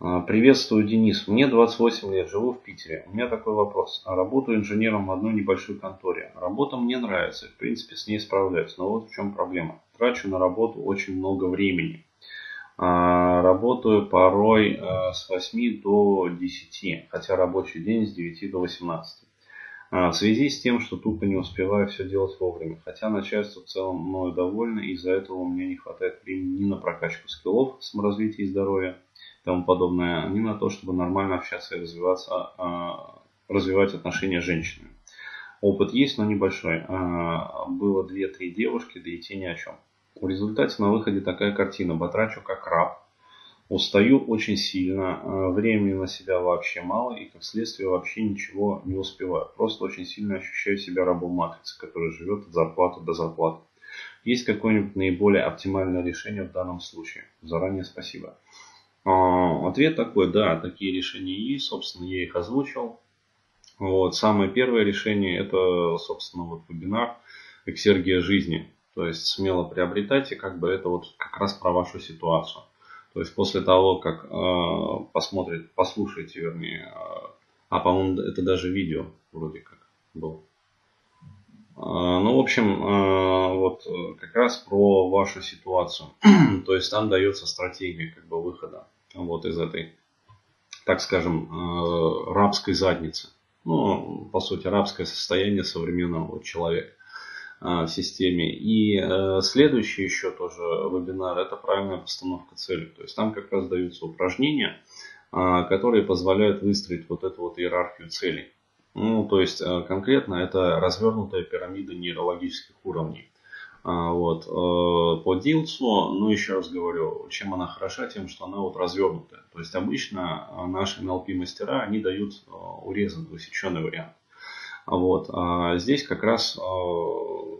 А, приветствую, Денис. Мне 28 лет, живу в Питере. У меня такой вопрос. Работаю инженером в одной небольшой конторе. Работа мне нравится, в принципе, с ней справляюсь. Но вот в чем проблема. Трачу на работу очень много времени. А, работаю порой с 8 до 10, хотя рабочий день с 9 до 18. А, в связи с тем, что тупо не успеваю все делать вовремя. Хотя начальство в целом мною довольно, из-за этого у меня не хватает времени ни на прокачку скиллов, саморазвитие и здоровья, тому подобное, ни на то, чтобы нормально общаться и развиваться, а, развивать отношения с женщинами. Опыт есть, но небольшой. Было 2-3 девушки, да и те ни о чем. В результате на выходе такая картина. Батрачу как раб. Устаю очень сильно. Времени на себя вообще мало. И как следствие вообще ничего не успеваю. Просто очень сильно ощущаю себя рабом матрицы, который живет от зарплаты до зарплаты. Есть какое-нибудь наиболее оптимальное решение в данном случае? Заранее спасибо. А, ответ такой, да, такие решения есть, собственно, я их озвучил. Вот, самое первое решение это, собственно, вот вебинар «Эксергия жизни». То есть смело приобретайте, как бы это вот как раз про вашу ситуацию. То есть после того, как э, посмотрите, послушаете, вернее, э, а по-моему это даже видео вроде как был. Э, ну, в общем, э, вот как раз про вашу ситуацию. То есть там дается стратегия как бы выхода вот из этой, так скажем, э, рабской задницы. Ну, по сути, рабское состояние современного человека. А, в системе. И э, следующий еще тоже вебинар – это правильная постановка цели. То есть там как раз даются упражнения, которые позволяют выстроить вот эту вот иерархию целей. Ну, то есть э, конкретно это развернутая пирамида нейрологических уровней. А, вот. Э, по Дилцу, ну еще раз говорю, чем она хороша, тем, что она вот развернутая. То есть обычно наши NLP мастера, они дают урезанный, высеченный вариант. Вот. А здесь как раз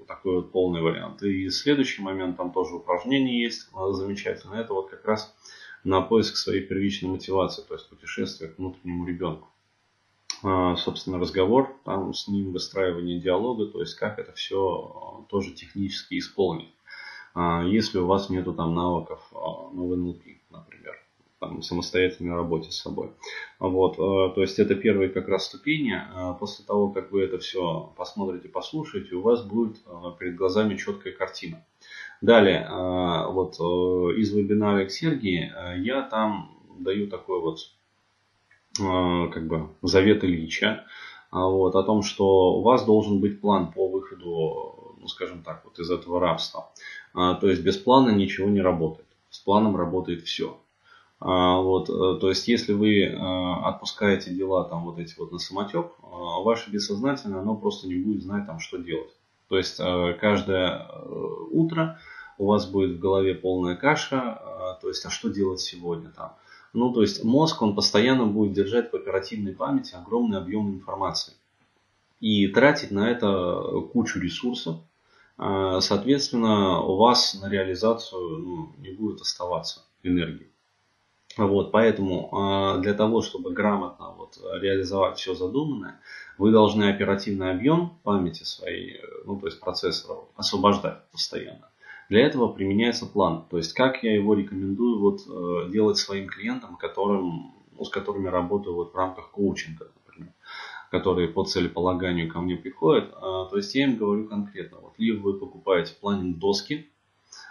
такой вот полный вариант. И следующий момент, там тоже упражнение есть замечательно. Это вот как раз на поиск своей первичной мотивации, то есть путешествие к внутреннему ребенку. А, собственно, разговор, там с ним выстраивание диалога, то есть как это все тоже технически исполнить. А, если у вас нету там навыков ну, в НЛП, например там, самостоятельной работе с собой. Вот, э, то есть это первые как раз ступени. Э, после того, как вы это все посмотрите, послушаете, у вас будет э, перед глазами четкая картина. Далее, вот из вебинара к Сергии я там даю такой вот как бы завет Ильича вот, о том, что у вас должен быть план по выходу, ну, скажем так, вот из этого рабства. То есть без плана ничего не работает. С планом работает все. А, вот, э, то есть, если вы э, отпускаете дела там вот эти вот на самотек, э, ваше бессознательное, оно просто не будет знать там, что делать. То есть, каждое утро у вас будет в голове полная каша, то есть, а что делать сегодня там. Ну, то есть, мозг, он постоянно будет держать в оперативной памяти огромный объем информации. И тратить на это кучу ресурсов, соответственно, у вас на реализацию ну, не будет оставаться энергии. Вот, поэтому а, для того, чтобы грамотно вот, реализовать все задуманное, вы должны оперативный объем памяти своей, ну то есть процессора, освобождать постоянно. Для этого применяется план. То есть как я его рекомендую вот, э, делать своим клиентам, которым, ну, с которыми работаю вот в рамках коучинга, например, которые по целеполаганию ко мне приходят. А, то есть я им говорю конкретно, вот, либо вы покупаете планинг доски,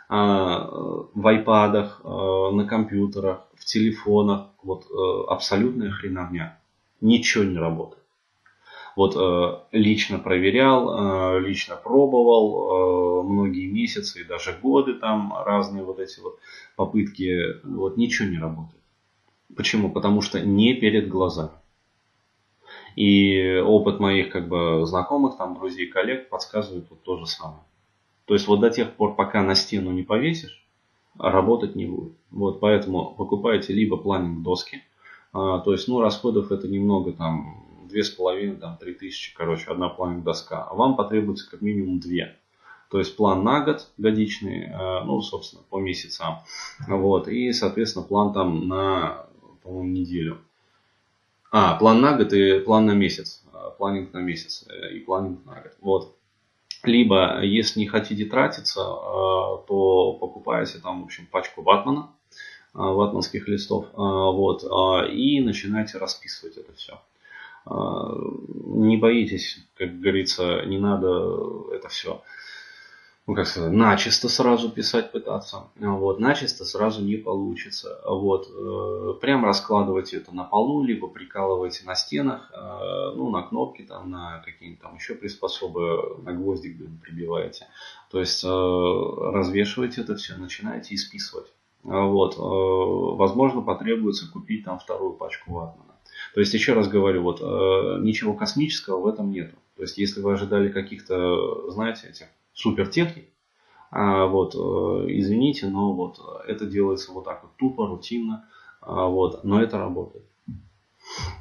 а, в айпадах, на компьютерах, в телефонах. Вот э, абсолютная хреновня. Ничего не работает. Вот э, лично проверял, э, лично пробовал многие месяцы и даже годы там разные вот эти вот попытки. Вот ничего не работает. Почему? Потому что не перед глазами. И опыт моих как бы знакомых, там, друзей, коллег подсказывает вот то же самое. То есть вот до тех пор, пока на стену не повесишь, работать не будет. Вот поэтому покупайте либо планинг доски, а, то есть ну расходов это немного там две с половиной, там три тысячи, короче, одна планинг доска. А вам потребуется как минимум две. То есть план на год годичный, а, ну, собственно, по месяцам. Вот. И, соответственно, план там на, по-моему, неделю. А, план на год и план на месяц. А, планинг на месяц э, и планинг на год. Вот. Либо, если не хотите тратиться, э, то покупаете там, в общем, пачку ватмана. ватманских листов, вот, и начинайте расписывать это все. Не боитесь, как говорится, не надо это все ну, как сказать, начисто сразу писать пытаться. Вот, начисто сразу не получится. Вот, э, прям раскладывайте это на полу, либо прикалывайте на стенах, э, ну, на кнопки, там, на какие-нибудь там еще приспособы, на гвоздик прибиваете. То есть, э, развешивайте это все, начинаете исписывать. Вот, э, возможно, потребуется купить там вторую пачку ватмана. То есть, еще раз говорю, вот, э, ничего космического в этом нету. То есть, если вы ожидали каких-то, знаете, этих супертехник. А, вот, э, извините, но вот это делается вот так вот тупо, рутинно, а, вот, но это работает.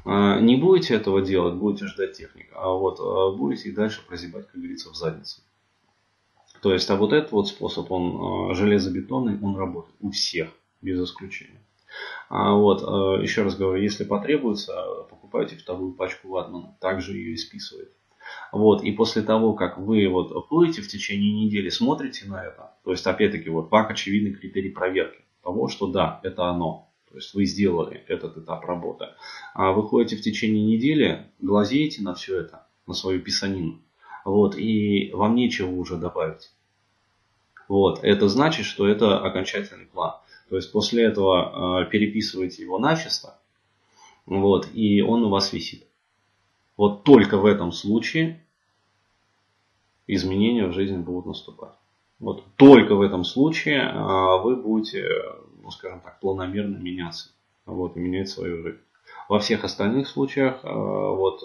А, не будете этого делать, будете ждать техник, а вот будете и дальше прозябать, как говорится, в заднице. То есть, а вот этот вот способ, он железобетонный, он работает у всех, без исключения. А вот, еще раз говорю, если потребуется, покупайте вторую пачку ватмана, также ее и списывайте. Вот, и после того, как вы вот плывете в течение недели, смотрите на это, то есть, опять-таки, вот как очевидный критерий проверки того, что да, это оно. То есть вы сделали этот этап работы. А вы ходите в течение недели, глазеете на все это, на свою писанину. Вот, и вам нечего уже добавить. Вот, это значит, что это окончательный план. То есть после этого э, переписываете его начисто, вот, и он у вас висит. Вот только в этом случае изменения в жизни будут наступать. Вот только в этом случае а, вы будете, ну, скажем так, планомерно меняться. Вот, и менять свою жизнь. Во всех остальных случаях, а, вот,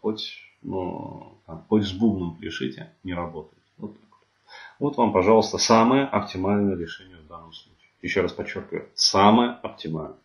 хоть, ну, хоть с бубном пишите, не работает. Вот. вот вам, пожалуйста, самое оптимальное решение в данном случае. Еще раз подчеркиваю, самое оптимальное.